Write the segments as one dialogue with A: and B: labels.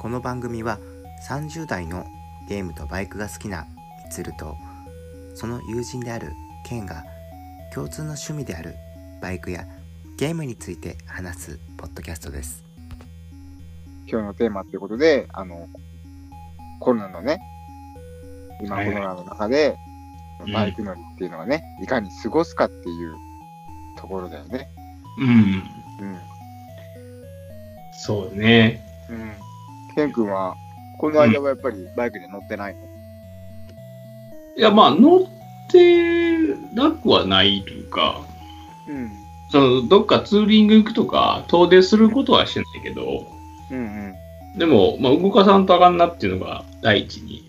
A: この番組は30代のゲームとバイクが好きなみつるとその友人であるケンが共通の趣味であるバイクやゲームについて話すポッドキャストです。
B: 今日のテーマっていうことで、あの、コロナのね、今コロナの中で、
C: うん
B: バイク乗りっていうのはね、いかに過ごすかっていうところだよね。
C: うん。
B: うん。
C: そうね。
B: うん。ケン君は、この間はやっぱりバイクで乗ってないの、
C: いや、まあ、乗ってなくはないというか、
B: うん、
C: その、どっかツーリング行くとか、遠出することはしてないけど、
B: うんうん
C: でも、まあ、動かさんとあかんなっていうのが第一に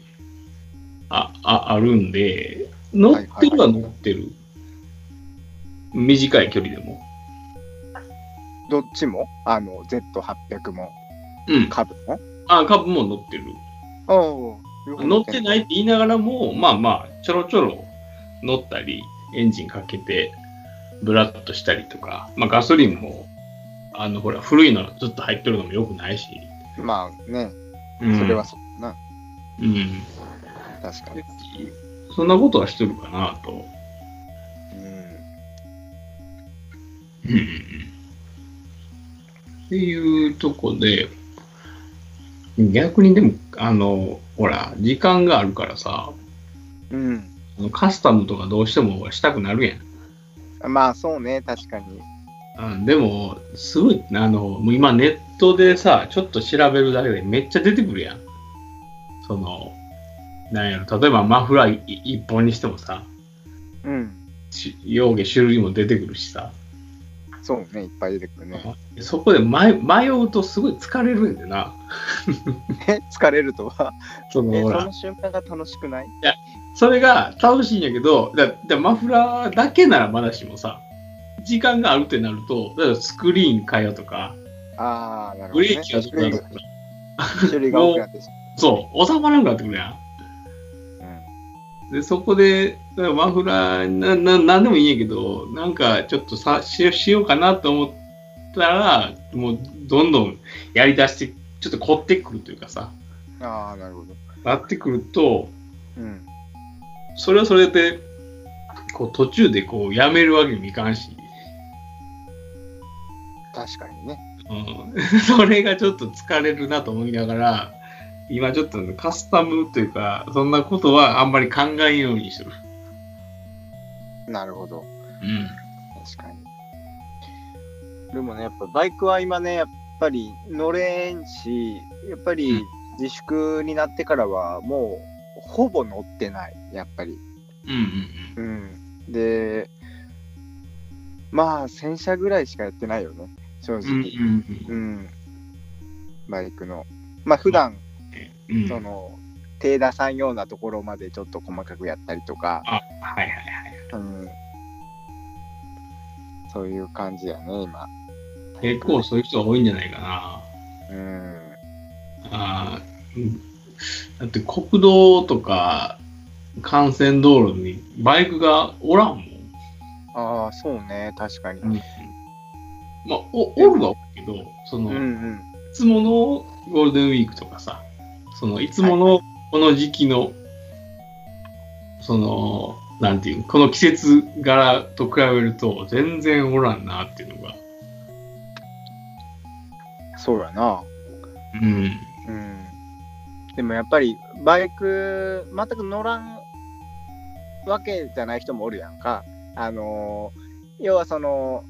C: あああるんで、乗ってるは乗ってる。短い距離でも。
B: どっちも？あの、Z800 も、
C: うん。
B: カブも？
C: あ、株も乗ってる。
B: おおー。
C: 乗ってないいって言いながらも、まあまあ、ちょろちょろ乗ったり、エンジンかけて、ブラッとしたりとか、まあガソリンも、あの、ほら、古いのずっと入ってるのも良くないし。
B: まあね、
C: うん
B: それはそうだな。
C: うん。
B: 確かに。
C: そんなことはしてるかなと。
B: うん。
C: うん。っていうとこで、逆にでも、あの、ほら、時間があるからさ、
B: うん。
C: カスタムとかどうしてもしたくなるやん。
B: まあそうね、確かに。
C: うん、でも、すごい、あの、もう今ネットでさ、ちょっと調べるだけでめっちゃ出てくるやん。その、なんやろ、例えばマフラーい一本にしてもさ、
B: うん。
C: し用下種類も出てくるしさ、
B: そうね、いっぱい出てくるね。
C: そこで迷迷うとすごい疲れるんだよな。
B: え、疲れるとは
C: その、
B: その、瞬間が楽しくない？
C: それが楽しいんやけど、だだマフラーだけならまだしもさ、時間があるってなると、だからスクリーン変えようとか、
B: ああ、なるほど、ね。
C: ブレーキがどうなるとか、
B: 種類が多くなってし
C: そう、収まらんくなってくるやん。
B: まう。
C: で、そこで、だからマフラーな、な、なんでもいいんやけど、なんかちょっとさ、ししようかなと思ったら、もうどんどんやり出して、ちょっと凝ってくるというかさ、
B: うん。ああ、なるほど。
C: なってくると、
B: うん。
C: それはそれで、こう途中でこうやめるわけにもいかんし、
B: 確かにね。
C: うん、それがちょっと疲れるなと思いながら、今ちょっとカスタムというか、そんなことはあんまり考えんようにする。
B: なるほど。
C: うん。
B: 確かに。でもね、やっぱバイクは今ね、やっぱり乗れんし、やっぱり
C: うん
B: 自粛になってからはもうほぼ乗ってない、やっぱり。
C: うんうん
B: うん。で、まあ、1000車ぐらいしかやってないよね、正
C: うん。うん
B: 直。
C: うん
B: うん。バイクの。まあ、普段、
C: うん。うん。
B: その、手出さんようなところまでちょっと細かくやったりとか、
C: あ、はいはいはい。
B: うん。そういう感じやね、今。
C: 結構そういう人が多いんじゃないかな。
B: うん。
C: あーうんだって国道とか幹線道路にバイクがおらんもん。
B: ああ、そうね、確かに。
C: うんまあ、おおるはおるけど、その、
B: うんう
C: い
B: ん。
C: つものゴールデンウィークとかさ、そのいつものこの時期の、その、なんていう、この季節柄と比べると全然おらんなっていうのが。
B: そうやな。
C: うん。
B: うん。でもやっぱり、バイク、全く乗らんわけじゃない人もおるやんか。あのー要はその、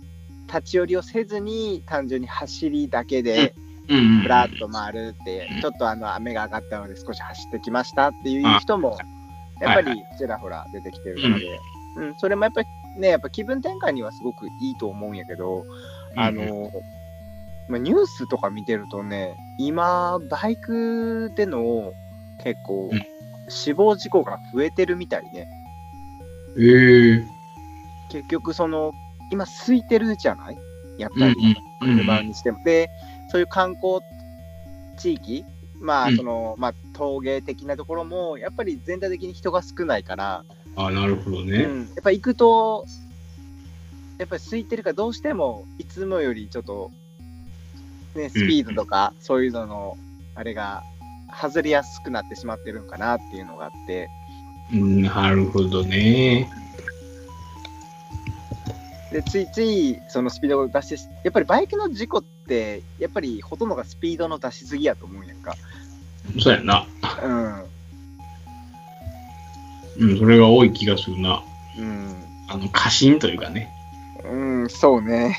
B: 立ち寄りをせずに、単純に走りだけで、
C: うんうん。
B: ぶらっと回るって、ちょっとあの雨が上がったので少し走ってきましたっていう人も、やっぱりちらほら出てきてるので、うん、それもやっぱりね、やっぱ気分転換にはすごくいいと思うんやけど、あの、まあ、ニュースとか見てるとね、今、バイクでの結構
C: うん、
B: 死亡事故が増えてるみたいね。
C: えー、
B: 結局、その、今、空いてるじゃない？やっぱり、
C: うん。
B: 車にしても。で、そういう観光地域、まあ、
C: うん
B: その、まあ、陶芸的なところも、やっぱり全体的に人が少ないから、
C: あ、なるほど
B: う
C: ね。
B: ん、やっぱ行くと、やっぱり空いてるからどうしてもいつもよりちょっと、ね、スピードとか、そういうののあれが外れやすくなってしまってるんかなっていうのがあって、
C: うん、なるほどね。
B: で、ついついそのスピードを出してし、やっぱりバイクの事故って、やっぱりほとんどがスピードの出しすぎやと思うんやんか。
C: そうやな。
B: うん。
C: うん、それが多い気がするな。
B: うん。
C: あの、過信というかね。
B: うん、そうね。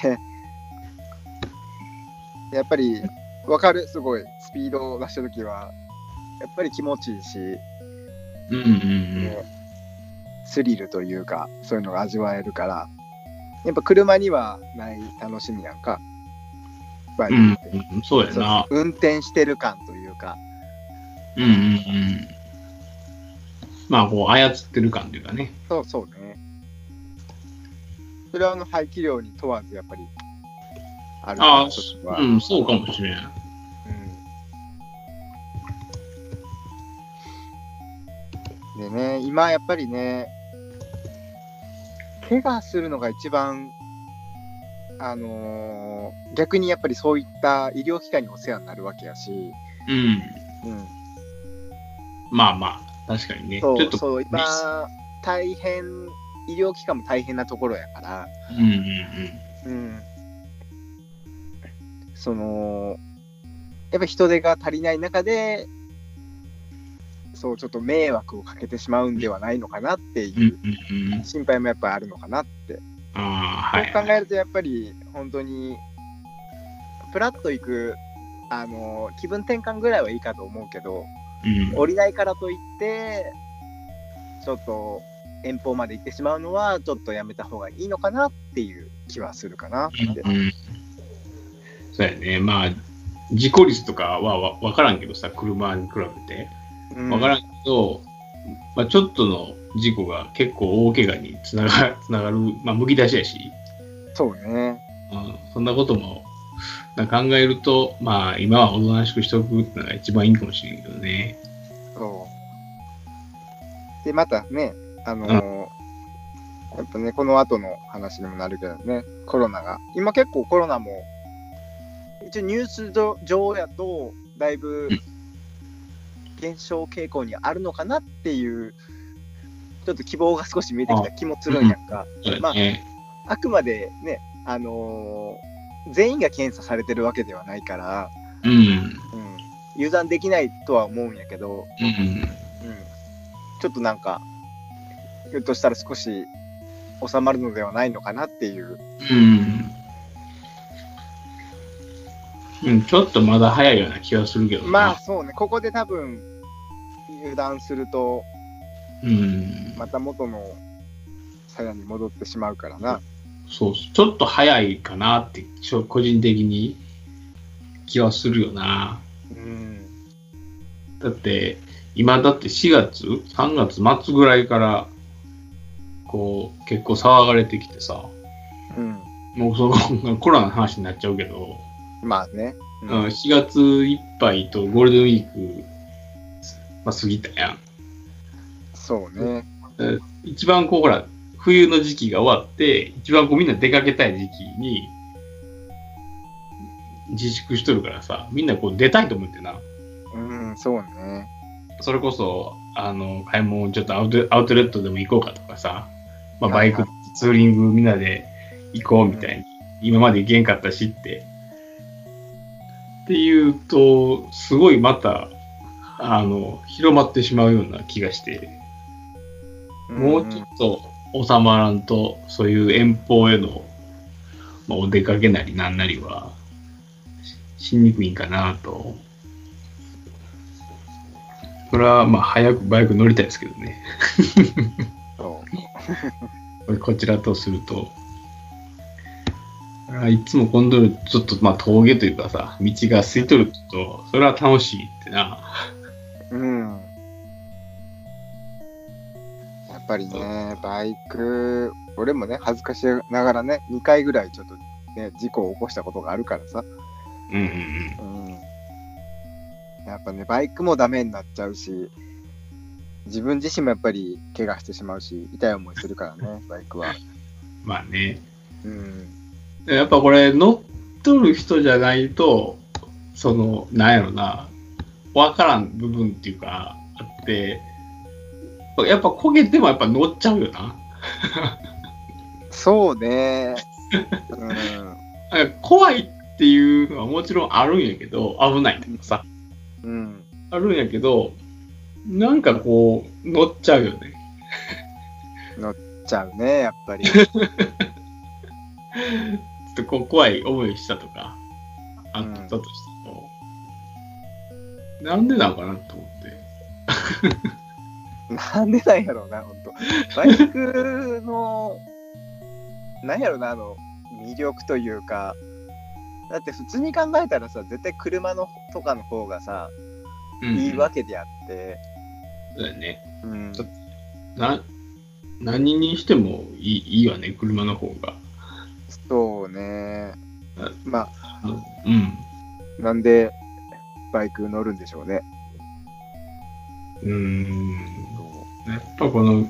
B: やっぱり、わかる、すごい。スピードを出したときは、やっぱり気持ちいいし、
C: うんうんうん。
B: ねスリルというか、そういうのが味わえるから、やっぱ車にはない楽しみやんか。バイク
C: うん
B: って。
C: うん、そうや
B: そう
C: な。
B: 運転してる感というか、
C: うんうんうん。まあ、こう、操ってる感というかね。
B: そうそうね。それはあの排気量に問わず、やっぱり、ある
C: ああ。うん、そうかもしれん。
B: うんでね、今やっぱりね、怪我するのが一番、あのー逆にやっぱりそういった医療機関にお世話になるわけやし、
C: うん。
B: うん、
C: まあまあ、確かにね。ちょっと、
B: そうそう、今、大変、医療機関も大変なところやから、
C: うんうん
B: うん、その、やっぱ人手が足りない中で、そう、ちょっと迷惑をかけてしまうんではないのかなって
C: うん。うん
B: いう
C: うんうん。
B: 心配もやっぱあるのかなって。
C: ああ、はい。
B: そう考えるとやっぱり本当に、プラッと行く、あの、気分転換ぐらいはいいかと思うけど、
C: うん。
B: 降りないからといって、ちょっと遠方まで行ってしまうのは、ちょっとやめた方がいいのかなっていう気はするかなって。
C: うん。そうやね。まあ、事故率とかはわ分からんけどさ、車に比べて。
B: うん
C: 分からんけど、まあ、ちょっとの事故が結構大怪我につながつながる、まあ、むき出しやし、
B: そうね。
C: うん、そんなことも考えると、まあ、今はおとなしくしておくのが一番いいかもしれんけどね。
B: そう。で、またね、あのーやっぱね、この後の話にもなるけどね、コロナが。今結構コロナも、一応ニュース上上やと、だいぶ
C: うん
B: 減少傾向にあるのかなっていう、ちょっと希望が少し見えてきた気もするんやんか。まあ。あくまでね、あのー全員が検査されてるわけではないから、
C: うん。
B: うん、油断できないとは思うんやけど、
C: うん。
B: うん、ちょっとなんか、ひょっとしたら少し収まるのではないのかなっていう。
C: うん。うん、ちょっとまだ早いような気がするけどな。
B: まあそうね、ここで多分油断すると、
C: うん。
B: また元のさやに戻ってしまうからな。
C: そう、ちょっと早いかなって、個人的に気はするよな。
B: うん。
C: だって、今だって4月、3月末ぐらいから、こう、結構騒がれてきてさ、
B: うん。
C: もうそのコロナの話になっちゃうけど、
B: まあね。う
C: うん、4月いっぱいとゴールデンウィーク、まあ、過ぎたやん。
B: そうね。
C: 一番こう、ほら、冬の時期が終わって、一番こうみんな出かけたい時期に、自粛しとるからさ、みんなこう出たいと思ってな。
B: うん、そうね。
C: それこそ、あの、買い物ちょっとアウトアウトレットでも行こうかとかさ、まあ、バイク
B: はいは
C: ツーリングみんなで行こうみたいに、今まで行けんかったしって。っていうと、すごいまた、あの、広まってしまうような気がして、もうちょっと収まらんと、そういう遠方への、まあ、お出かけなりなんなりは、ししにくいんかなと。それは、まあ、早くバイク乗りたいですけどね。これ こちらとすると。あいつも今度ちょっとまあ峠というかさ、道が空いとると、それは楽しいってな。
B: うん。ぱりね、バイク、俺もね、恥ずかしながらね、2回ぐらいちょっとね、事故を起こしたことがあるからさ。
C: うんうん
B: うん。やっぱね、バイクもダメになっちゃうし、自分自身もやっぱり怪我してしまうし、痛い思いするからね、バイクは。
C: うん。まあね。
B: うん。
C: やっぱこれ乗っとる人じゃないと、その、なんやろな、わからん部分っていうか、あって、やっぱ焦げてもやっぱ乗っちゃうよな。
B: そうね。うん。
C: 怖いっていうのはもちろんあるんやけど、危ないとかさ、
B: うん。
C: あるんやけど、なんかこう、乗っちゃうよね。
B: ちゃうね、やっぱり。
C: ちょっとこう怖い思いしたとか、あったとしても、なんでなのかなと思って。
B: なんでなんやろうな、ほんと。バイクの、なんやろな、あの、魅力というか、だって普通に考えたらさ、絶対車のとかの方がさ、
C: うん
B: いいわけであって、
C: そうだよね。
B: うん。
C: な何にしてもいいいいわね、車の方が。
B: そうね。まあ、
C: うん。
B: なんでバイク乗るんでしょうね。
C: うーん。やっぱこの、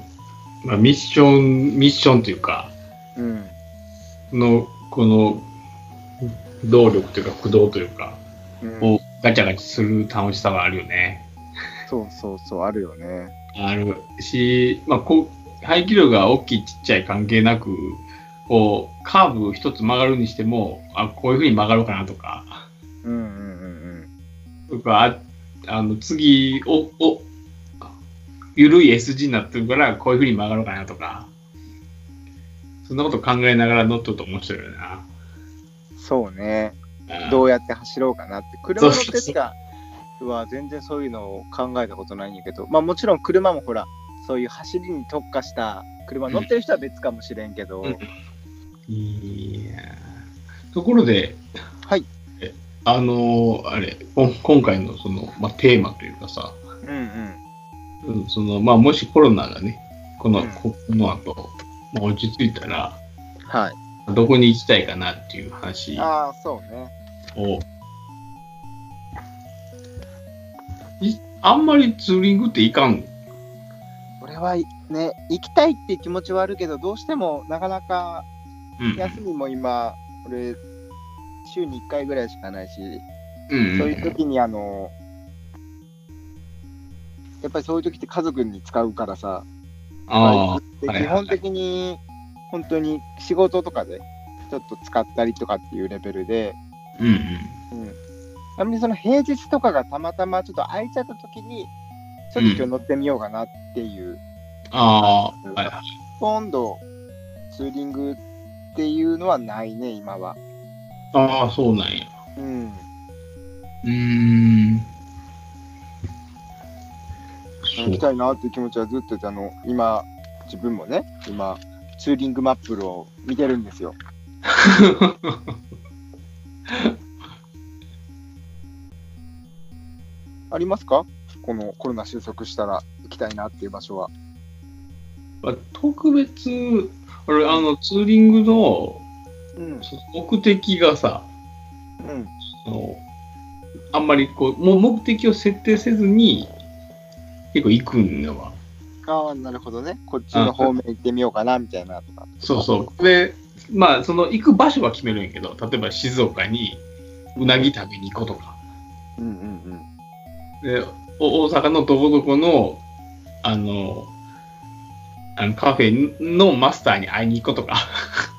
C: まあ、ミッション、ミッションというか、
B: うん。
C: の、この、動力というか、駆動というか、
B: うん
C: をガチャガチャする楽しさはあるよね。
B: そうそうそう、あるよね。
C: あるし、まあ、こう、排気量が大きいちっちゃい関係なく、こう、カーブ一つ曲がるにしても、あ、こういうふうに曲がろうかなとか、
B: うんうんうん
C: とか、ああの、次、お、お、ゆるい S 字になってるから、こういうふうに曲がろうかなとか、そんなこと考えながら乗っとると面白いよな。
B: うん。そうね。
C: あ
B: どうやって走ろうかなって。車乗って
C: そうそう
B: しかは全然そういうのを考えたことないんやけど、まあもちろん車もほら、そういう走りに特化した車乗ってる人は別かもしれんけど、
C: うんいやーところで、
B: はい
C: え。あのーあれ、今回のその、まあ、テーマというかさ、
B: うんうん。
C: うん、その、まあ、もしコロナがね、この、
B: うん
C: ここの後、まあ、落ち着いたら、
B: はい。
C: どこに行きたいかなっていう話
B: ああ、そうね。
C: を、いあんまりツーリングっていかん？
B: 俺はいね、行きたいって気持ちはあるけど、どうしてもなかなか
C: うん。
B: 休みも今、俺、週に1回ぐらいしかないし、
C: うん
B: そういう時にあの、やっぱりそういう時って家族に使うからさ、
C: ああ、
B: 基本的に本当に仕事とかでちょっと使ったりとかっていうレベルで、
C: うんうん。
B: うん。あんまりその平日とかがたまたまちょっと空いちゃった時に、ちょっと今日乗ってみようかなっていう、
C: ああ、はいはい。
B: 今度ツーリングっていうのはないね、今は。
C: ああ、そうなんや。
B: うん。
C: うーん。
B: 行きたいなっていう気持ちはずっとあの、今、自分もね、今、ツーリングマップルを見てるんですよ。ありますか？このコロナ収束したら行きたいなっていう場所は。
C: まあ特別、俺、あの、ツーリングの目的がさ、
B: うん。
C: あのあんまりこう、もう目的を設定せずに、結構行くんだわ。
B: ああ、なるほどね。こっちの方面行ってみようかなみたいなとか。
C: そうそう。で、まあ、その行く場所は決めるんやけど、例えば静岡にうなぎ食べに行こうとか、
B: うんうん
C: で、お大阪のどこどこの、あの、あのカフェのマスターに会いに行こうとか、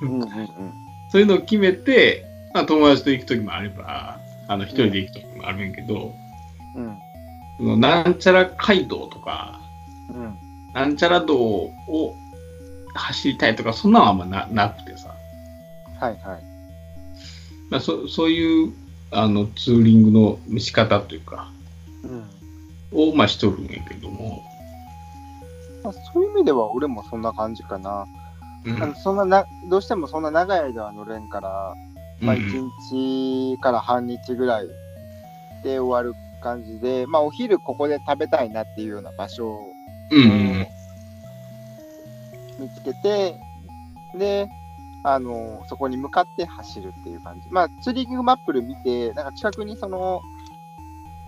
B: うん。うんうんうん。
C: そういうのを決めて、まあ、友達と行くときもあれば、あの、一人で行くときもあるんやけど、
B: うん
C: なんちゃら街道とか、
B: うん。
C: なんちゃら道を走りたいとか、そんなのはあんまななくてさ、
B: はいはい。
C: まあ、そそういうあのツーリングの仕方というか、
B: うん。
C: を、まあ、しとるんやけども、
B: まあ、そういう意味では俺もそんな感じかな。
C: うん
B: あのそんななどうしてもそんな長い間は乗れんから、まあ、
C: うん
B: 1日から半日ぐらいで終わる感じで、まあ、お昼ここで食べたいなっていうような場所を見つけて、で、あのそこに向かって走るっていう感じ。まあ、ツーリングマップル見て、なんか近くにその、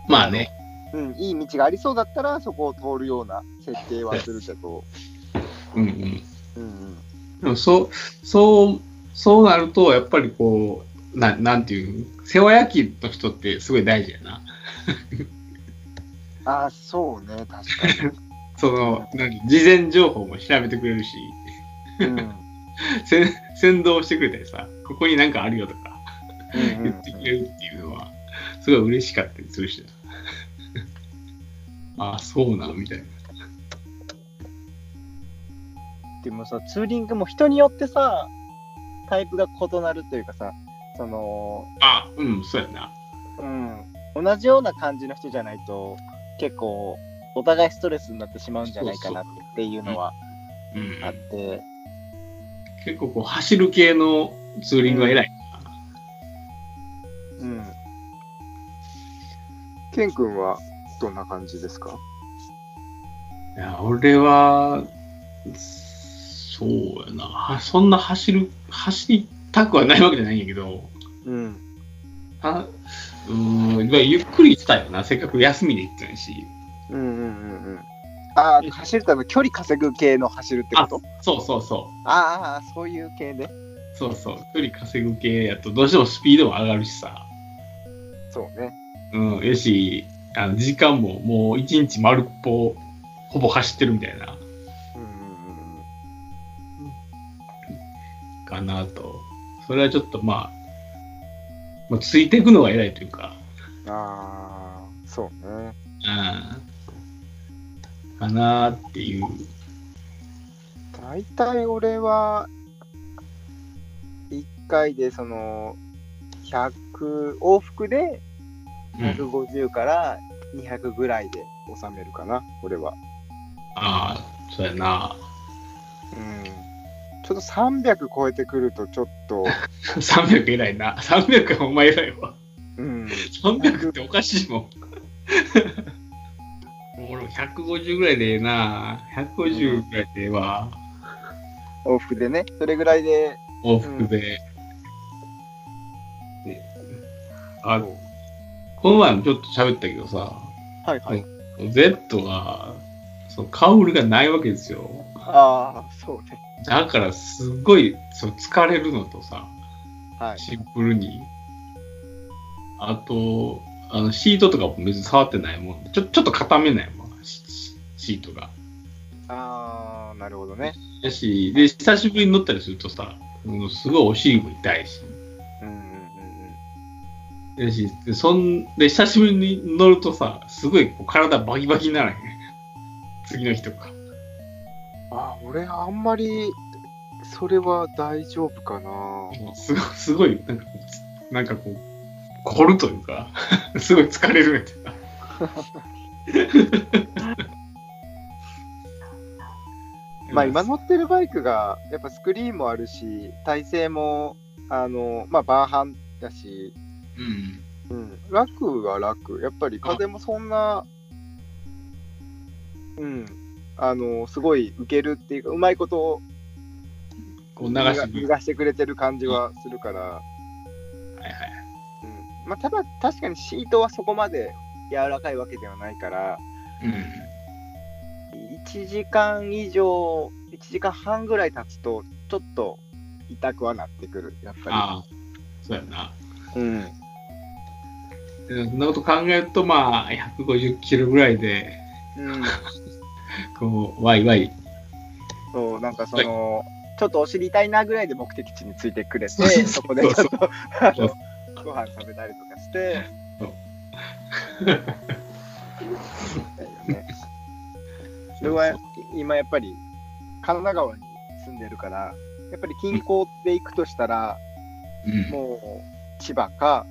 C: まあね、
B: うん、いい道がありそうだったら、そこを通るような設定はするけど、
C: うんうん。
B: うんうん。
C: でもそう、そう、そうなると、やっぱりこう、ななんていう、世話焼きの人ってすごい大事やな。
B: あ あ、そうね、確か
C: その、何？事前情報も調べてくれるし、
B: に。うん。
C: 先先導してくれたりさ、ここになんかあるよとか
B: うん
C: 言ってくれるっていうのは、すごい嬉しかったりするしな。ああ、そうなのみたいな。
B: でもさ、ツーリングも人によってさ、タイプが異なるというかさ、その、
C: あ、うん、そうやな。
B: うん、同じような感じの人じゃないと、結構、お互いストレスになってしまうんじゃないかなっていうのは
C: うん
B: あって、
C: 結構こう走る系のツーリングは偉い
B: うん。ケン君はどんな感じですか？
C: な。いや、俺は、そうやな。はそんな走る、走りたくはないわけじゃないんやけど、
B: うん。
C: あうーん、まあゆっくりしたいよな。せっかく休みで行ったんやし。
B: うんうんうんうん。ああ、走るため距離稼ぐ系の走るってこと？
C: そうそうそ
B: ああ、そういう系で。
C: う。そうそう。距離稼ぐ系やと、どうしてもスピードも上がるしさ。
B: そうね。
C: うん、やし、あの時間ももう一日丸っぽ、ほぼ走ってるみたいな、
B: うんうん
C: かなと。それはちょっとまあ、もうついていくのが偉いというか、
B: うん。ああ、そうね。
C: うん、かなっていう。
B: 大体俺は、1回でその、100、往復で
C: うん、
B: 150から200ぐらいで収めるかな、俺は。
C: ああ、そうやな。
B: うん。ちょっと300超えてくるとちょっと、
C: 300偉いな。300はお前偉いわ。
B: うん。
C: 300っておかしいもん。俺も150ぐらいでええな。150ぐらいでええわ。
B: 往復でね、それぐらいで、
C: 往復で。ねあこの前もちょっと喋ったけどさ、
B: はいはい。
C: Z が、そのカウルがないわけですよ。
B: ああ、そうね。
C: だからすっごいそう疲れるのとさ、
B: はい。
C: シンプルに。あと、あのシートとかも別に触ってないもんで。ちょちょっと固めないもん、シシートが。
B: ああ、なるほどね。
C: やし、で、久しぶりに乗ったりするとさ、うんすごいお尻も痛いし。
B: うんうんうん
C: やし、でそんで、久しぶりに乗るとさ、すごいこう体バキバキにならへん。次の日とか。
B: うん。あー俺あんまり、それは大丈夫かな。
C: すごい、すごい、なんか、なんかこう、凝るというか、すごい疲れるねってさ。
B: まあ今乗ってるバイクが、やっぱスクリーンもあるし、体勢も、あの、まあバーハンだし、
C: うん。
B: うん、楽は楽。やっぱり風もそんな、うん、あの、すごい受けるっていうか、うまいこと
C: こう流してくる。
B: 逃がしてくれてる感じはするから、
C: はいはい。
B: うん、まあただ確かにシートはそこまで柔らかいわけではないから、
C: うん。
B: 1時間以上、1時間半ぐらい経つと、ちょっと痛くはなってくる、やっぱ
C: ああ、そうやな。
B: り。うん。
C: でそんなこと考えると、まあ、150キロぐらいで、
B: うん。
C: こう、ワイワイ。
B: そう、なんかその、ちょっとお尻痛いなぐらいで目的地についてくれて、
C: そ
B: こでちょっと、あ
C: そう
B: のご飯食べたりとかして、ねそれは今やっぱり神奈川に住んでるから、やっぱり近郊で行くとしたら、
C: うん。
B: もう千葉か、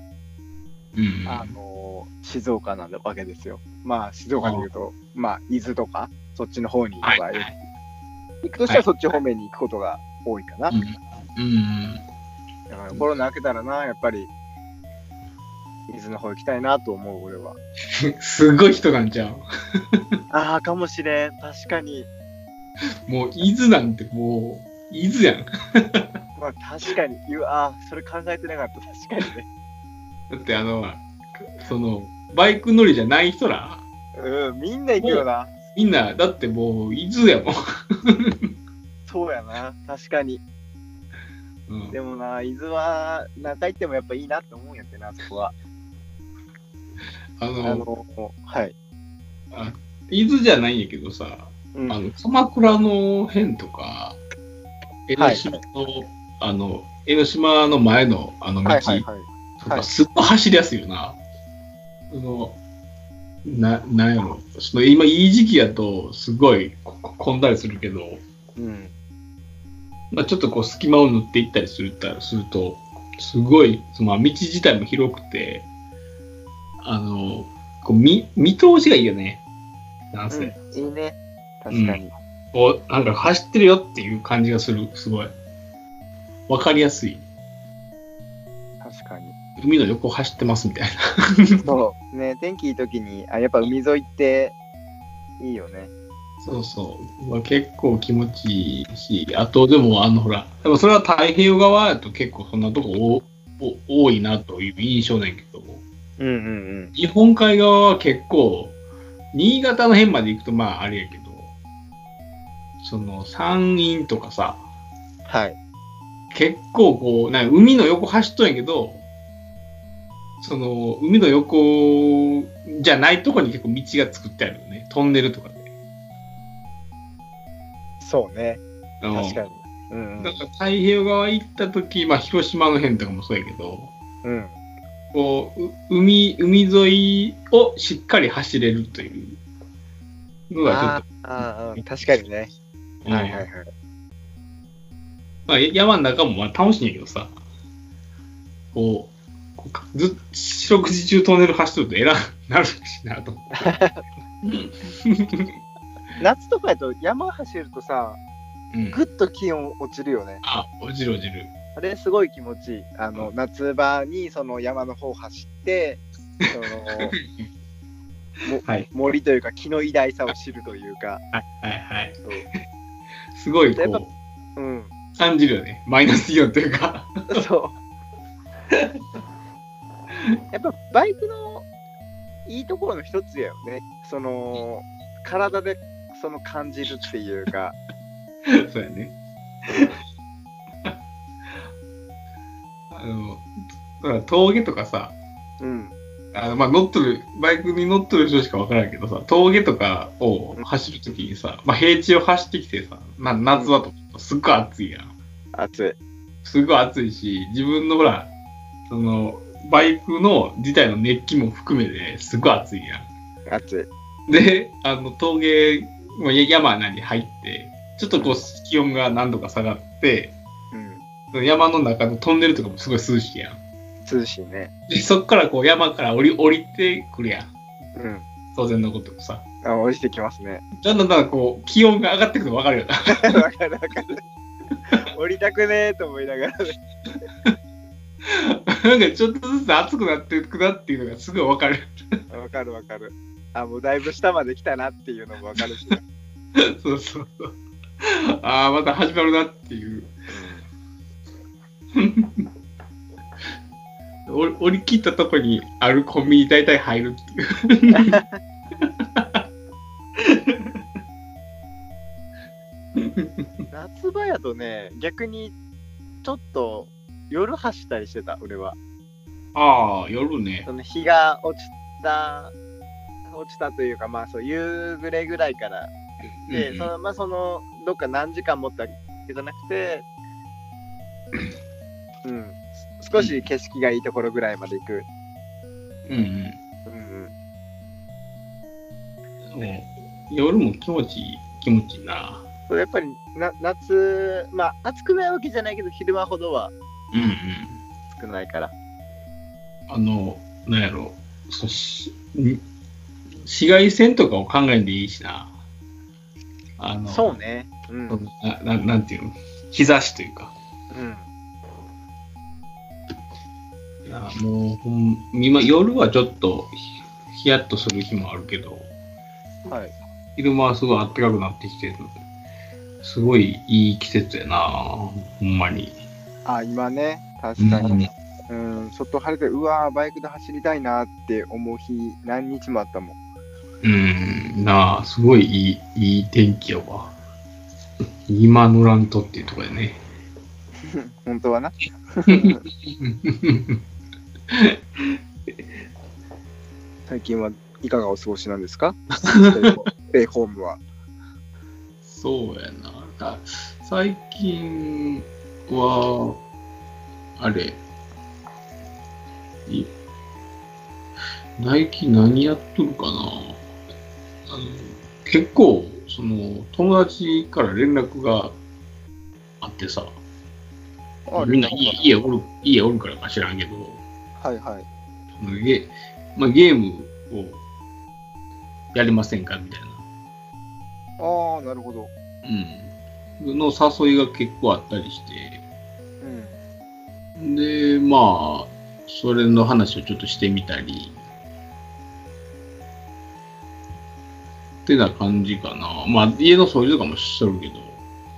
C: うん。
B: あの静岡なわけですよ。まあ静岡で言うと、まあ伊豆とか、そっちの方に行く場合、
C: はいはい
B: 行くとしたらそっち方面に行くことが多いかな。
C: うん。うん。
B: だからコロナ明けたらな、やっぱり、伊豆の方行きたいなと思う、俺は。
C: すごい人なんちゃう？
B: ああ、かもしれん。確かに。
C: もう、伊豆なんてもう、伊豆やん。
B: まあ確かに。うわあーそれ考えてなかった。確かにね。
C: だってあの、その、バイク乗りじゃない人ら、
B: うん、みんな行くよな。
C: みんな、だってもう、伊豆やもん。
B: そうやな。確かに。
C: うん、
B: でもな、伊豆は、中行ってもやっぱいいなって思うんやってな、そこは。
C: あの
B: あの、はい。
C: 伊豆じゃないんやけどさ、
B: うん
C: あの鎌倉の辺とか、江ノ島の、あの、江ノ島の前のあの道と
B: はいはいはい。
C: か、
B: はい
C: すっごい走りやすいよな。その、な、なんやろ。その今いい時期やと、すごい混んだりするけど、
B: うん。
C: まあ、ちょっとこう隙間を塗っていったりするたすると、すごい、そのまあ道自体も広くて、あの、こう見見通しがいいよね。なんせ。
B: いいね。確かに。
C: こう、なんか走ってるよっていう感じがする、すごい。わかりやすい。海の横走ってますみたいな。
B: そう。ね、天気いい時に、あ、やっぱ海沿いっていいよね。
C: そうそう。まあ、結構気持ちいいし、あとでも、あの、ほら、でもそれは太平洋側やと結構そんなとこ多いなという印象なんやけど、
B: うんうんうん。
C: 日本海側は結構、新潟の辺まで行くとまああれやけど、その山陰とかさ、
B: はい。
C: 結構こう、な海の横走っとんやけど、その海の横じゃないとこに結構道が作ってあるよね。トンネルとかで。
B: そうね。
C: うん
B: 確かに。うん
C: だから太平洋側行った時、まあ広島の辺とかもそうやけど、
B: うん。うん。
C: こう、う海、海沿いをしっかり走れるというのが
B: あーあー、うん確かにね。
C: ちょっと、
B: はいはいはい。
C: まあ、山の中もまあ楽しいんやけどさ、こう、こうかず四六時中トンネル走ってると偉くなるしなと思って。
B: 夏とかやと山走るとさ、
C: うん、
B: ぐっと気温落ちるよね。
C: あ、落ちる落ちる。
B: あれすごい気持ちいい。あの、夏場にその山の方走って、その
C: はい。
B: 森というか木の偉大さを知るというか、
C: はいはいはい。すごいこ
B: うん。
C: う、感じるよね。マイナスイオンというか。
B: そう。やっぱバイクのいいところの一つやよね。その、体でその感じるっていうか、
C: そうやね。あの、だから峠とかさ、
B: うん。
C: あのまあ乗っとる、バイクに乗っとる人しかわからんけどさ、峠とかを走るときにさ、まあ平地を走ってきてさ、な夏だとすっごい暑いやん。
B: 暑い。
C: すごい暑いし、自分のほら、その、バイクの自体の熱気も含めてすごい暑いや
B: 暑い。
C: ん。で、あの、峠、まあ山なり入って、ちょっとこう気温が何度か下がって、
B: うん。
C: 山の中のトンネルとかもすごい涼しいやん。
B: 涼しいね。
C: で、そっからこう山から降り降りてくるやん。
B: うん。
C: 当然のことさ。
B: あ、落ちてきますね。
C: だんだんだんだんこう、気温が上がってくるの分かるよな。
B: わかるわかる。降りたくねえと思いながらね。
C: なんかちょっとずつ暑くなってくなっていうのがすごい分かる。
B: わかるわかる。あ、もうだいぶ下まで来たなっていうのもわかるし。
C: そうそうそう。ああ、また始まるなっていう。降り降り切ったとこにあるコンビニ大体入るっていう。
B: 夏場やとね、逆にちょっと夜走ったりしてた、俺は。
C: ああ、夜ね。
B: その日が落ちた、落ちたというか、まあそう、夕暮れぐらいから行って、
C: うんうん
B: そのまあその、どっか何時間持ったわけじゃなくて、うん、少し景色がいいところぐらいまで行く。
C: うんうん。
B: うんうん。
C: ね夜も気持ちいい、気持ちいいな。
B: やっぱりな夏、まあ暑くないわけじゃないけど、昼間ほどは
C: うんうん。
B: 少ないから。
C: あの、なんやろ、そしん紫外線とかを考えんでいいしな。あの、
B: そうね。うん。
C: そのなななんていうの、日差しというか。
B: うん。
C: いやもうほん、今、夜はちょっとひヒヤッとする日もあるけど、
B: はい。
C: 昼間はすごい暖かくなってきてるすごいいい季節やな、ほんまに。
B: あ、今ね、確かに。うん、外晴れて、うわー、バイクで走りたいなって思う日、何日もあったもん。
C: うん、なあ、すごいいいいい天気やわ。今乗らんとっていうところでね。
B: 本当はな。最近はいかがお過ごしなんですか？スホームは。
C: そうやな。あ最近は、あれ、いナイキ何やっとるかなあの結構、その、友達から連絡があってさ、
B: あ
C: みんな家家おる家おるからか知らんけど、
B: はいはい。
C: そのゲ,、まあ、ゲームをやりませんかみたいな。
B: ああ、なるほど。
C: うん。の誘いが結構あったりして、
B: うん。
C: で、まあ、それの話をちょっとしてみたり、ってな感じかな。まあ、家の掃除とかもしとるけど、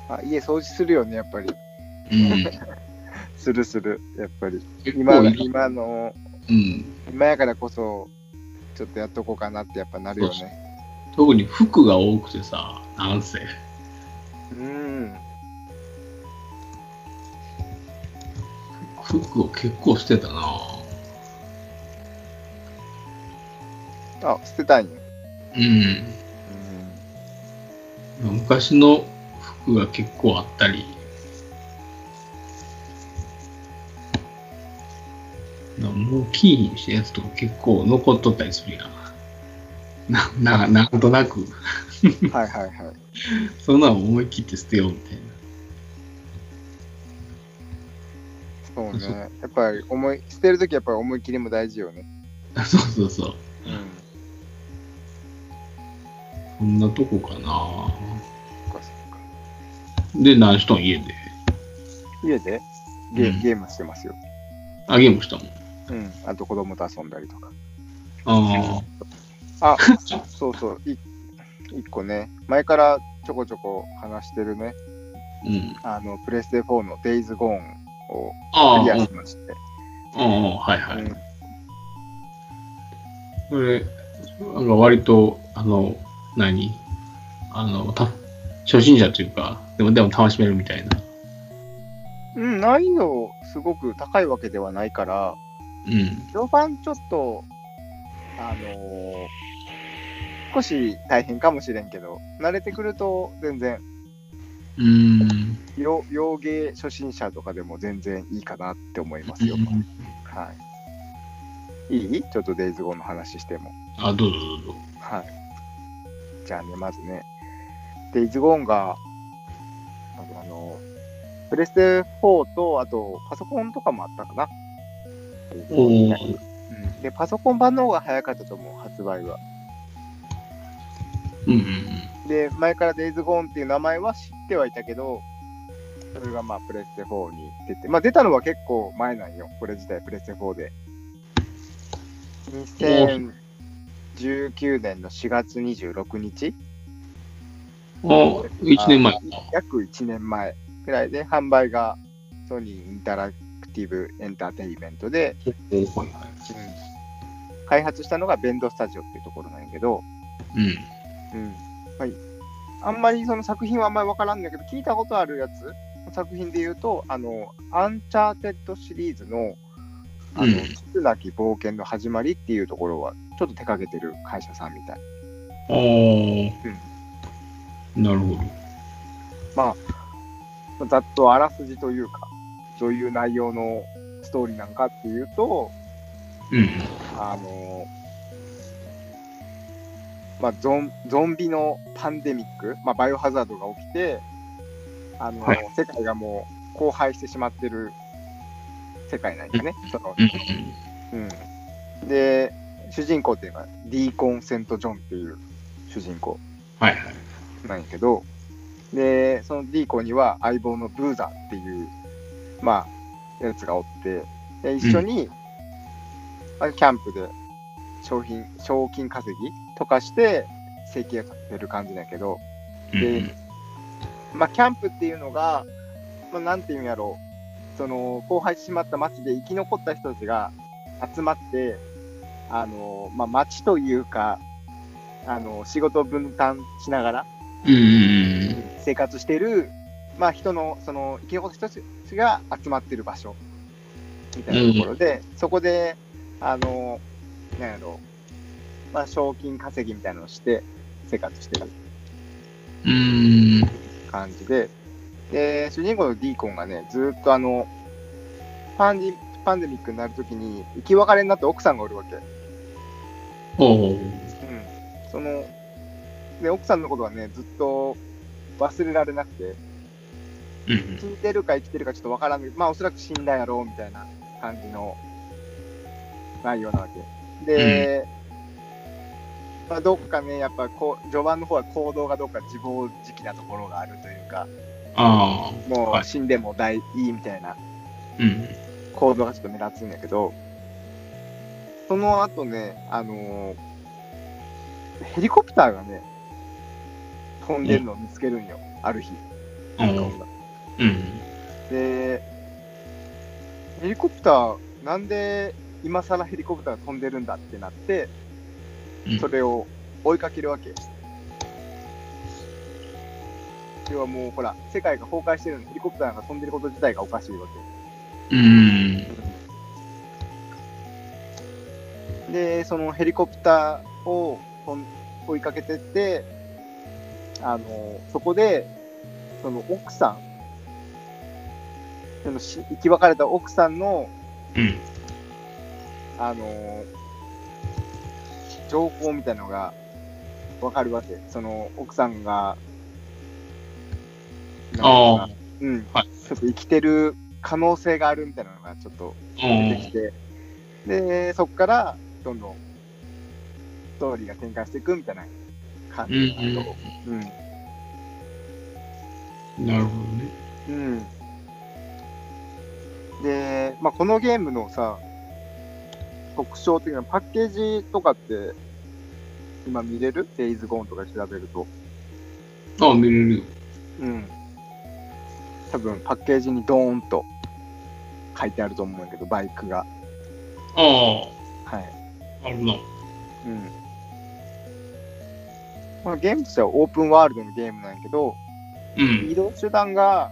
B: あ家掃除するよね、やっぱり。
C: うん。
B: するする、やっぱり。
C: 結
B: 今。今の、
C: うん。
B: 今やからこそ、ちょっとやっとこうかなってやっぱなるよね。
C: 特に服が多くてさ、なんせ。
B: うん。
C: 服を結構捨てたな。
B: あ、捨てたんよ。
C: うん。昔の服が結構あったり。なもうキーにしたやつとか結構残っとったりするやん。な、な、なんとなく、
B: うん。はいはいはい。
C: そんなの思い切って捨てようみたい
B: そう
C: そう
B: ね。やっぱり思い、捨てるときやっぱり思い切りも大事よね。
C: な。そうそうそう。
B: うん。
C: そんなとこかな。で、何しとん？家で。
B: 家で？ゲ,、
C: うん
B: ゲームしてますよ。
C: あ、ゲームしたもん。
B: うん。あと子供と遊んだりとか。
C: あ
B: あ、そうそう。い一個ね、前からちょこちょこ話してるね、
C: あ、うん。
B: あの、プレステ4の Days Gone を
C: あ
B: クリア
C: あ、
B: しまして。
C: ああ、はいはい。
B: うん
C: これ、なんか割と、あの、何？あの、た初心者というか、でも、でも楽しめるみたいな。
B: うん、難易度すごく高いわけではないから、
C: うん。
B: 序盤ちょっと、あのー少し大変かもしれんけど、慣れてくると全然、
C: うーん。
B: 洋洋芸初心者とかでも全然いいかなって思いますよ。はい。いい？ちょっとデイズゴーの話しても。
C: あ、どうぞどうぞ。
B: はい。じゃあね、まずね、デイズゴーンが、あの、プレステ4と、あとパソコンとかもあったかな。
C: おー
B: うん、で、パソコン版の方が早かったと思う、発売は。
C: うんうん
B: で、前からデイズゴーンっていう名前は知ってはいたけど、それがまあプレステ4に出て、まあ出たのは結構前なんよ、これ自体プレステ4で。2019年の4月26日
C: うん。あ、1年前か。
B: 約1年前くらいで販売がソニーインタラクティブエンターテインメントで、
C: おはいはい。
B: 開発したのがベンドスタジオっていうところなんやけど、
C: うん。
B: うんはい、あんまりその作品はあんまり分からんだけど、聞いたことあるやつ、作品で言うと、あの、アンチャーテッドシリーズの、あの、
C: うん
B: 地図なき冒険の始まりっていうところは、ちょっと手掛けてる会社さんみたい。
C: あー。なるほど。
B: まあ、ざっとあらすじというか、どういう内容のストーリーなんかっていうと、
C: うん。
B: あのまあ、ゾンゾンビのパンデミック、まあ、バイオハザードが起きて、あの
C: はい
B: 世界がもう荒廃してしまってる世界なんですね。その
C: うん。
B: うん、で、主人公っていうのがディーコン・セント・ジョンっていう主人公
C: はいはい。
B: なんやけど、で、そのディーコンには相棒のブーザーっていう、まあ、やつがおって、で一緒に、まあキャンプで商品、賞金稼ぎとかして生計を立てる感じだけど、で
C: うん。
B: まあ、キャンプっていうのが、まあ、なんていうんやろう、その、荒廃してしまった町で生き残った人たちが集まって、あの、まあ、町というか、あの、仕事を分担しながら生活してる、まあ、人の、その、生き残った人たちが集まってる場所、みたいなところで、そこで、あの、なんやろう、まあ、賞金稼ぎみたいなのをして生活してる。感じで、で、主人公のディーコンがね、ずーっとあの、パンディパンデミックになるときに、生き別れになって奥さんがおるわけ。
C: おお。
B: うん。その、で、奥さんのことはね、ずっと忘れられなくて、
C: うん。
B: 死んでるか生きてるかちょっとわからんけど、まあおそらく死んだやろうみたいな感じの内容なわけ。で、まあ、どっかね、やっぱこう序盤の方は行動がどっか自暴自棄なところがあるというか、
C: ああ。
B: も
C: はい
B: う死んでも大いいみたいな
C: うん。
B: 行動がちょっと目立つんだけど、その後ね、あのーヘリコプターがね、飛んでるのを見つけるんよ、ある日。
C: うん。
B: で、ヘリコプター、なんで今更ヘリコプターが飛んでるんだってなって、
C: うん
B: それを追いかけるわけ。要はもうほら、世界が崩壊してるのにヘリコプターが飛んでること自体がおかしいわけ。
C: うん。
B: で、そのヘリコプターを追いかけてって、あの、そこで、その奥さん、そのし生き別れた奥さんの、
C: うん。
B: あの、情報みたいなのがわかるわけ。その奥さんが、なんだろうん、
C: はい
B: ちょっと生きてる可能性があるみたいなのがちょっと出てきて、で、そこからどんどんストーリーが展開していくみたいな感じなんだけど、うん。
C: なるほどね。
B: うん。で、まあ、このゲームのさ、特徴的なパッケージとかって、今見れる ?Days Gone とか調べると。
C: ああ、見れるよ。
B: うん。多分パッケージにドーンと書いてあると思うんだけど、バイクが。
C: あ
B: はい。
C: あ、あるな。
B: うん。まあ、ゲームとしてはオープンワールドのゲームなんやけど、
C: うん。
B: 移動手段が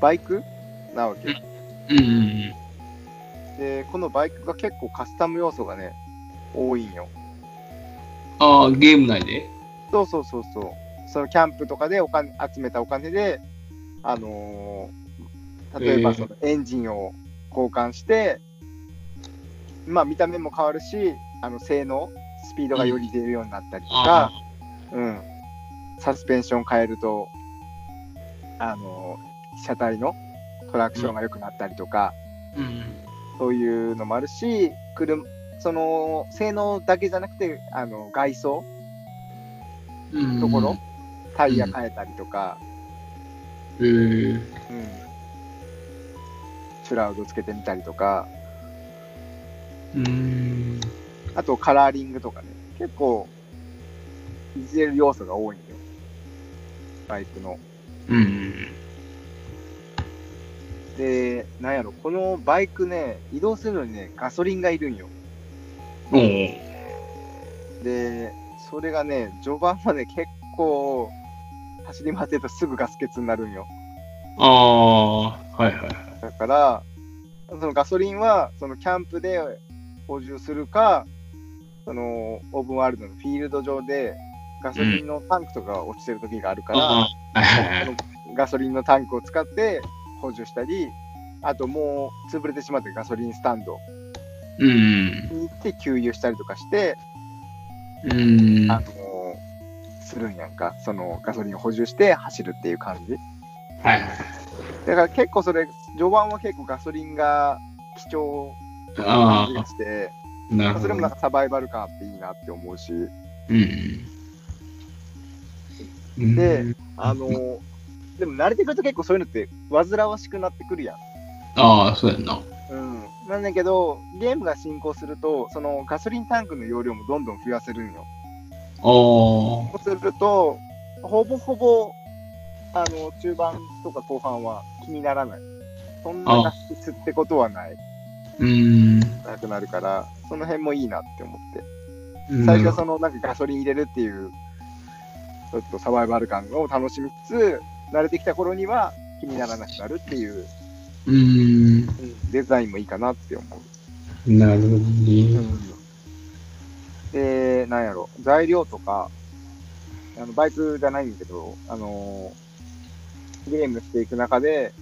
B: バイクなわけ。
C: うんうん
B: で、このバイクが結構カスタム要素がね、多いんよ。
C: ああ、ゲーム内で？
B: そうそうそうそう。そのキャンプとかでお金集めたお金で、あのー例えば
C: えー
B: そのエンジンを交換して、まあ見た目も変わるし、あの性能、スピードがより出るようになったりと
C: あ
B: か、うん、サスペンション変えると、あのー車体のトラクションが良くなったりとか、
C: あ。うん。
B: そういうのもあるし、車その性能だけじゃなくて、あの外装、
C: うん。
B: ところ、タイヤ変えたりとか、
C: へえ。
B: うん、シュラウドつけてみたりとか、
C: うん。
B: あとカラーリングとかね、結構、いじれる要素が多いんよ。バイクの。
C: うん。
B: で、なんやろ、このバイクね、移動するのにね、ガソリンがいるんよ。
C: おお。
B: で、それがね、序盤はね、結構、走り回ってるとすぐガス欠になるんよ。
C: ああ、はいはいはい。
B: だから、そのガソリンは、そのキャンプで補充するか、そのオープンワールドのフィールド上で、ガソリンのタンクとかが落ちてる時があるから、
C: ああ、はいはいはい。
B: そのガソリンのタンクを使って補充したり、あともう潰れてしまってガソリンスタンド
C: うん。
B: に行って給油したりとかして、
C: うん。
B: あのするんやんか、そのガソリンを補充して走るっていう感じ。
C: はいはい。
B: だから結構それ、序盤は結構ガソリンが貴重な
C: あ
B: 感じがして、
C: あ、なるほど
B: まあそれもなんかサバイバル感あっていいなって思うし、
C: うん。
B: で
C: うん
B: あのでも慣れてくると結構そういうのって煩わしくなってくるやん。
C: ああ、そうやんな。
B: うん。なんだけど、ゲームが進行すると、そのガソリンタンクの容量もどんどん増やせるんよ。
C: ああ、
B: そうすると、ほぼほぼ、あの、中盤とか後半は気にならない。そんなガス欠ってことはない、
C: うん。
B: なくなるから、その辺もいいなって思って。最初はそのなんかガソリン入れるっていう、ちょっとサバイバル感を楽しみつつ、慣れてきた頃には気にならなくなるっていう、
C: うん。
B: うんデザインもいいかなって思う。
C: なるほどね。
B: で、なんやろ、材料とか、あのバイクじゃないんだけど、あのーゲームしていく中で、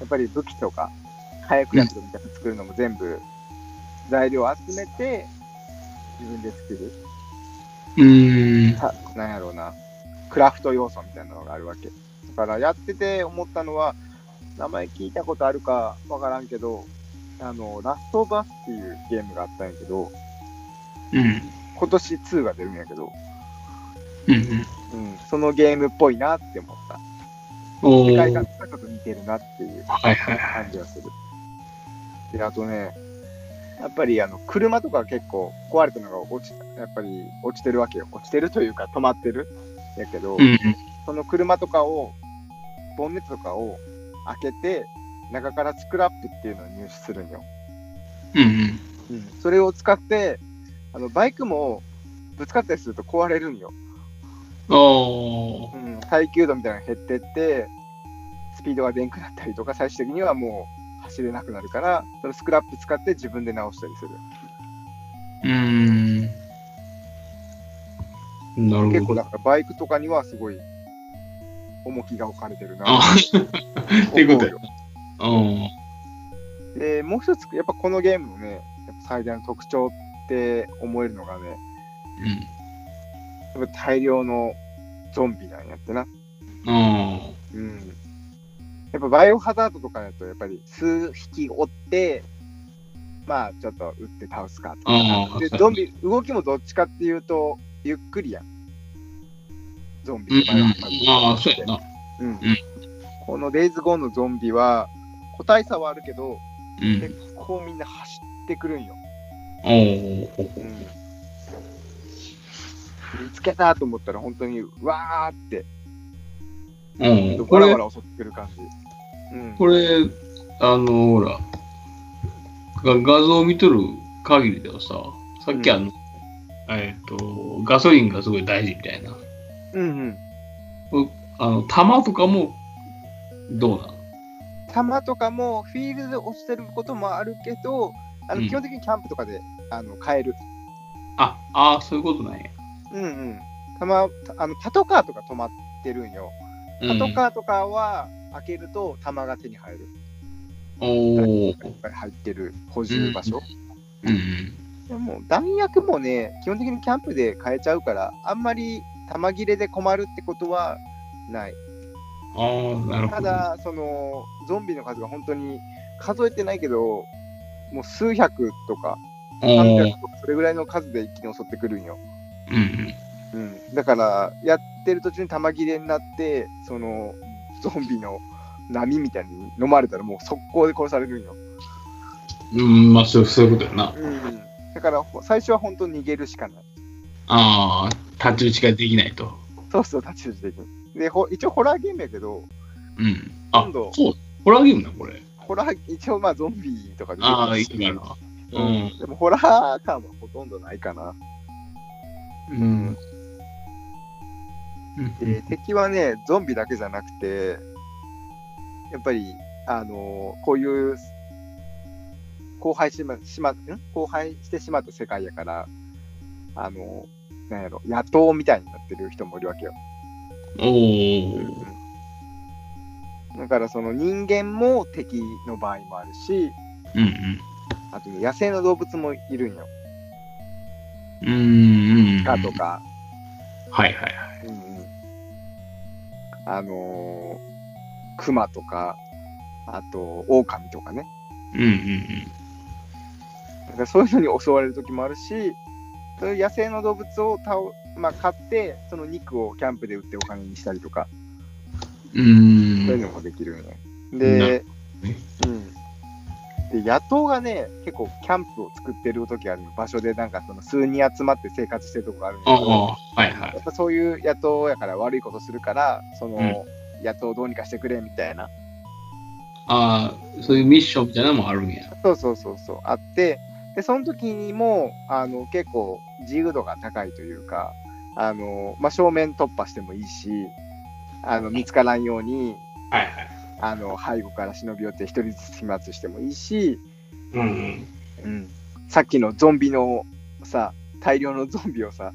B: やっぱり武器とか、火薬薬みたいなの作るのも全部、材料を集めて、自分で作る。
C: うーん。
B: たなんやろうな、クラフト要素みたいなのがあるわけ。だからやってて思ったのは、名前聞いたことあるかわからんけど、あの、ラストバスっていうゲームがあったんやけど、
C: うん。
B: 今年2が出るんやけど、
C: うんうん。
B: うん、そのゲームっぽいなって思った。世界観がちょっと似てるなっていう。感じがする。で、あとね、やっぱりあの車とか結構壊れたのが落ちやっぱり落ちてるわけよ。落ちてるというか止まってるやけど、
C: うんうん。
B: その車とかを、ボンネットとかを開けて、中からスクラップっていうのを入手するんよ。
C: うんうん。
B: うん、それを使って、あのバイクもぶつかったりすると壊れるんよ。
C: おー。
B: うん、耐久度みたいなのが減ってって、スピードが出んくなったりとか、最終的にはもう走れなくなるから、そのスクラップ使って自分で直したりする。
C: うーん。なるほど。
B: 結構だからバイクとかにはすごい重きが置かれてるな。
C: あ っていうこと
B: よ
C: うん。
B: で、もう一つ、やっぱこのゲームのね、やっぱ最大の特徴って思えるのがね、やっぱ大量のゾンビなんやってな。
C: うん。あ
B: うん。やっぱバイオハザードとかだと、やっぱり数匹追って、まあちょっと撃って倒すかとか。で、ゾンビ、動きもどっちかっていうと、ゆっくりやん。ゾン
C: うん
B: ビとバイオハザード
C: ああ、そうやな。
B: うん
C: ん
B: このデイズゴーンのゾンビは、個体差はあるけど、
C: うん。
B: 結構みんな走ってくるんよ。
C: おー。
B: うん見つけたと思ったら本当にわーって
C: うん。これ
B: バラバ、ラ襲ってくる感じ。うん、
C: これ、あの、ほら、が画像を見とる限りではさ、さっきあの、えっ、と、ガソリンがすごい大事みたいな。
B: うんうん。
C: あの、弾とかも、どうなの？
B: 弾とかもフィールドで落ちてることもあるけど、あの
C: うん
B: 基本的にキャンプとかで、あの買える。
C: あ、ああ、そういうことなんや。
B: うんうん。弾あのパトカーとか止まってるんよ。
C: うん
B: パトカーとかは開けると弾が手に入る。
C: おー。
B: いっぱい入ってる補充場所。
C: うんうん。
B: でも弾薬もね、基本的にキャンプで買えちゃうから、あんまり弾切れで困るってことはない。
C: ああ、なるほど。
B: ただ、そのゾンビの数が本当に数えてないけど、もう数百とか、
C: お
B: 300
C: ー。
B: とか、それぐらいの数で一気に襲ってくるんよ。
C: うんうん。
B: うん、だから、やってる途中に弾切れになって、そのゾンビの波みたいに飲まれたら、もう速攻で殺されるんよ。
C: うん、まあそういうことやな。
B: うん、だから、ほ最初は本当に逃げるしかない。
C: ああ、太刀打ちができないと。
B: そうそう、立ち打ち的に。で、ほ一応ホラーゲームやけど、
C: うん。あ
B: 今度、
C: そう。ホラーゲームな、これ。
B: ホラー、一応まあゾンビとかで
C: ああ、いいかな。
B: う
C: うん
B: ん。でもホラー感はほとんどないかな。
C: うん。
B: で、敵はね、ゾンビだけじゃなくて、やっぱり、あのーこういう、荒廃しま、しま、ん？荒廃してしまった世界やから、あのーなんやろ、野党みたいになってる人もいるわけよ。
C: おー。
B: だからその人間も敵の場合もあるし、
C: うんうん。
B: あとね、野生の動物もいるんよ。
C: うんうん。
B: 鹿と。か、
C: はいはいはい。
B: うんうん、あのー、熊とか、あと、狼とかね。
C: うんうん
B: だからそういうのに襲われる時もあるし、そういう野生の動物を倒、まあ、買って、その肉をキャンプで売ってお金にしたりとか、
C: うん。うん。
B: そういうのもできるよね。で、うん。で、野党がね、結構キャンプを作ってる時ある場所で、なんかその数人集まって生活してるとこがあるんだ
C: あ
B: けど、
C: あ、はいはい
B: や。っぱそういう野党やから悪いことするから、その、野党どうにかしてくれみたいな。
C: ああ、そういうミッションみたいなのもあるんや。
B: そうそうそうそう、あって、で、その時にも、あの、結構自由度が高いというか、あの、まあ、正面突破してもいいし、あの、見つからんように、
C: はいはい。
B: あの、背後から忍び寄って一人ずつ飛沫してもいいし、
C: うんうん。
B: うん、さっきのゾンビのさ、大量のゾンビをさ、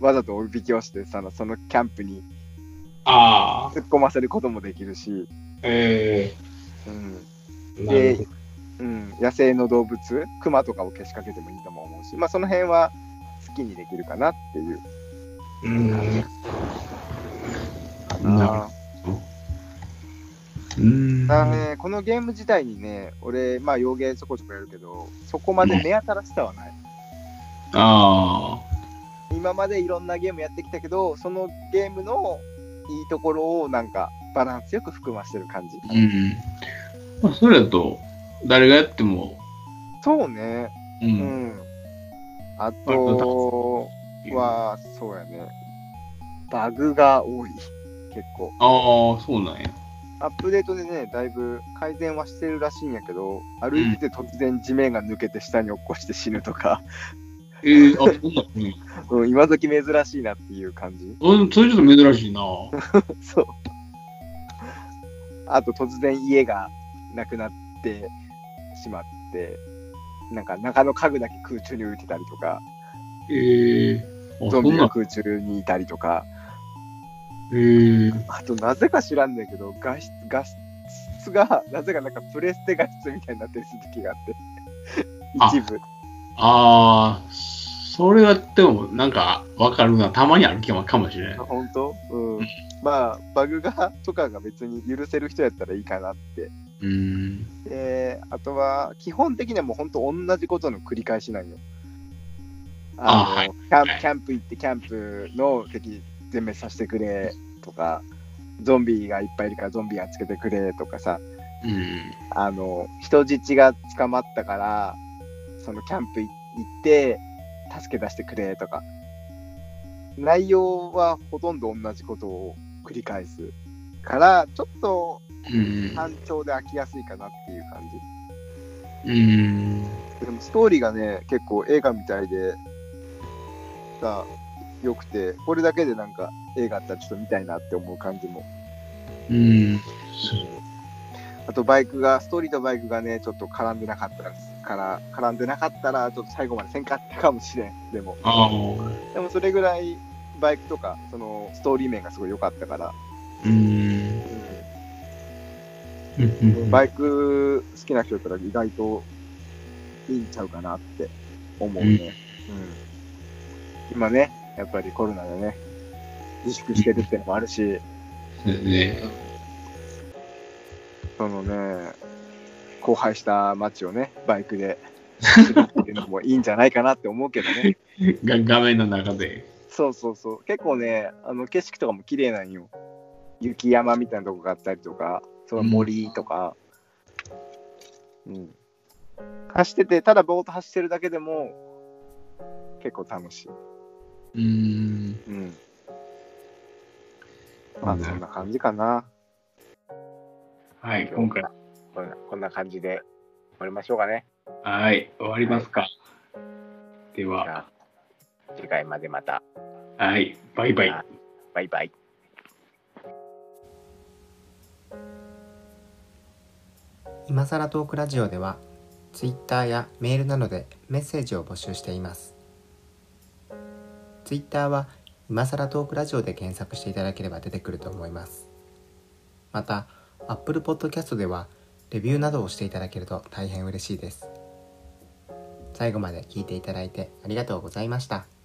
B: わざとおびき寄してさ、そのキャンプに
C: ああ、
B: 突っ込ませることもできるし、
C: え
B: うん、
C: えなるほど。
B: うん、野生の動物、クマとかをけしかけてもいいとも思うし、まあその辺は好きにできるかなっていう
C: うん。うん。
B: だね、このゲーム自体にね、俺、まあ、洋芸そこそこやるけど、そこまで目新しさはない。
C: あ
B: 今までいろんなゲームやってきたけど、そのゲームのいいところをなんかバランスよく含ましてる感じ。
C: あ。うん。まあ、それだと、誰がやっても、
B: そうね。
C: う。
B: うんん。あとは、そうやね。バグが多い。結構。
C: ああ、そうなんや。
B: アップデートでね、だいぶ改善はしてるらしいんやけど、歩いてて突然地面が抜けて下に落っこして死ぬとか、
C: ええあ、そんなんね。
B: うん、今時珍しいなっていう感じ。
C: うん、それちょっと珍しいな。
B: そう。あと突然家がなくなってしまって、なんか中の家具だけ空中に浮いてたりとか、
C: ええあ、
B: ゾンビ。が空中にいたりとか、
C: ええ
B: あとなぜか知らんねんけど、画質、画質が、なぜかなんかプレステ画質みたいになってる時があって、
C: あ
B: 一部。
C: ああ、それはでも、なんか、わかるな。たまにある気もかもしれない。
B: 本当？うん。まあ、バグが、とかが別に許せる人やったらいいかなって。
C: うん。
B: で、あとは、基本的にはもう本当同じことの繰り返しなんよ。の
C: あはい
B: キャン
C: はい
B: キャンプ行って、キャンプの敵全滅させてくれとか、ゾンビがいっぱいいるからゾンビやっつけてくれとかさ、
C: うん。
B: あの、人質が捕まったから、そのキャンプい行って、助け出してくれとか。内容はほとんど同じことを繰り返すから、ちょっと
C: うん。
B: 単調で飽きやすいかなっていう感じ。
C: うん。
B: でもストーリーがね、結構映画みたいで、さ、良くて、これだけでなんか映画あったらちょっと見たいなって思う感じも。
C: うん。
B: あとバイクが、ストーリーとバイクがね、ちょっと絡んでなかったら、から絡んでなかったら、ちょっと最後までせんかったかもしれん。でも、
C: ああ。
B: でもそれぐらいバイクとか、そのストーリー面がすごい良かったから、
C: うん。うん。
B: バイク好きな人だったら意外といいんちゃうかなって思うね。うん今ね、やっぱりコロナでね、自粛してるってのもあるし、
C: ね。
B: そのね、荒廃した街をね、バイクで走るっていうのもいいんじゃないかなって思うけどね。
C: が画面の中で。
B: そうそうそう。結構ね、あの景色とかも綺麗なんよ。雪山みたいなとこがあったりとか、その森とか。うん。走ってて、ただぼーっと走ってるだけでも、結構楽しい。
C: うん。
B: うん。まあ、そんな感じかな。
C: はい、今回。
B: こんなこんな感じで終わりましょうかね。
C: はい、終わりますか。は、
B: ゃあ、次回までまた。
C: はい、バイバイ。
B: バイバイ。
A: 今さらトークラジオでは Twitter やメールなどでメッセージを募集しています。Twitter は今さらトークラジオで検索していただければ出てくると思います。また Apple Podcast ではレビューなどをしていただけると大変嬉しいです。最後まで聞いていただいてありがとうございました。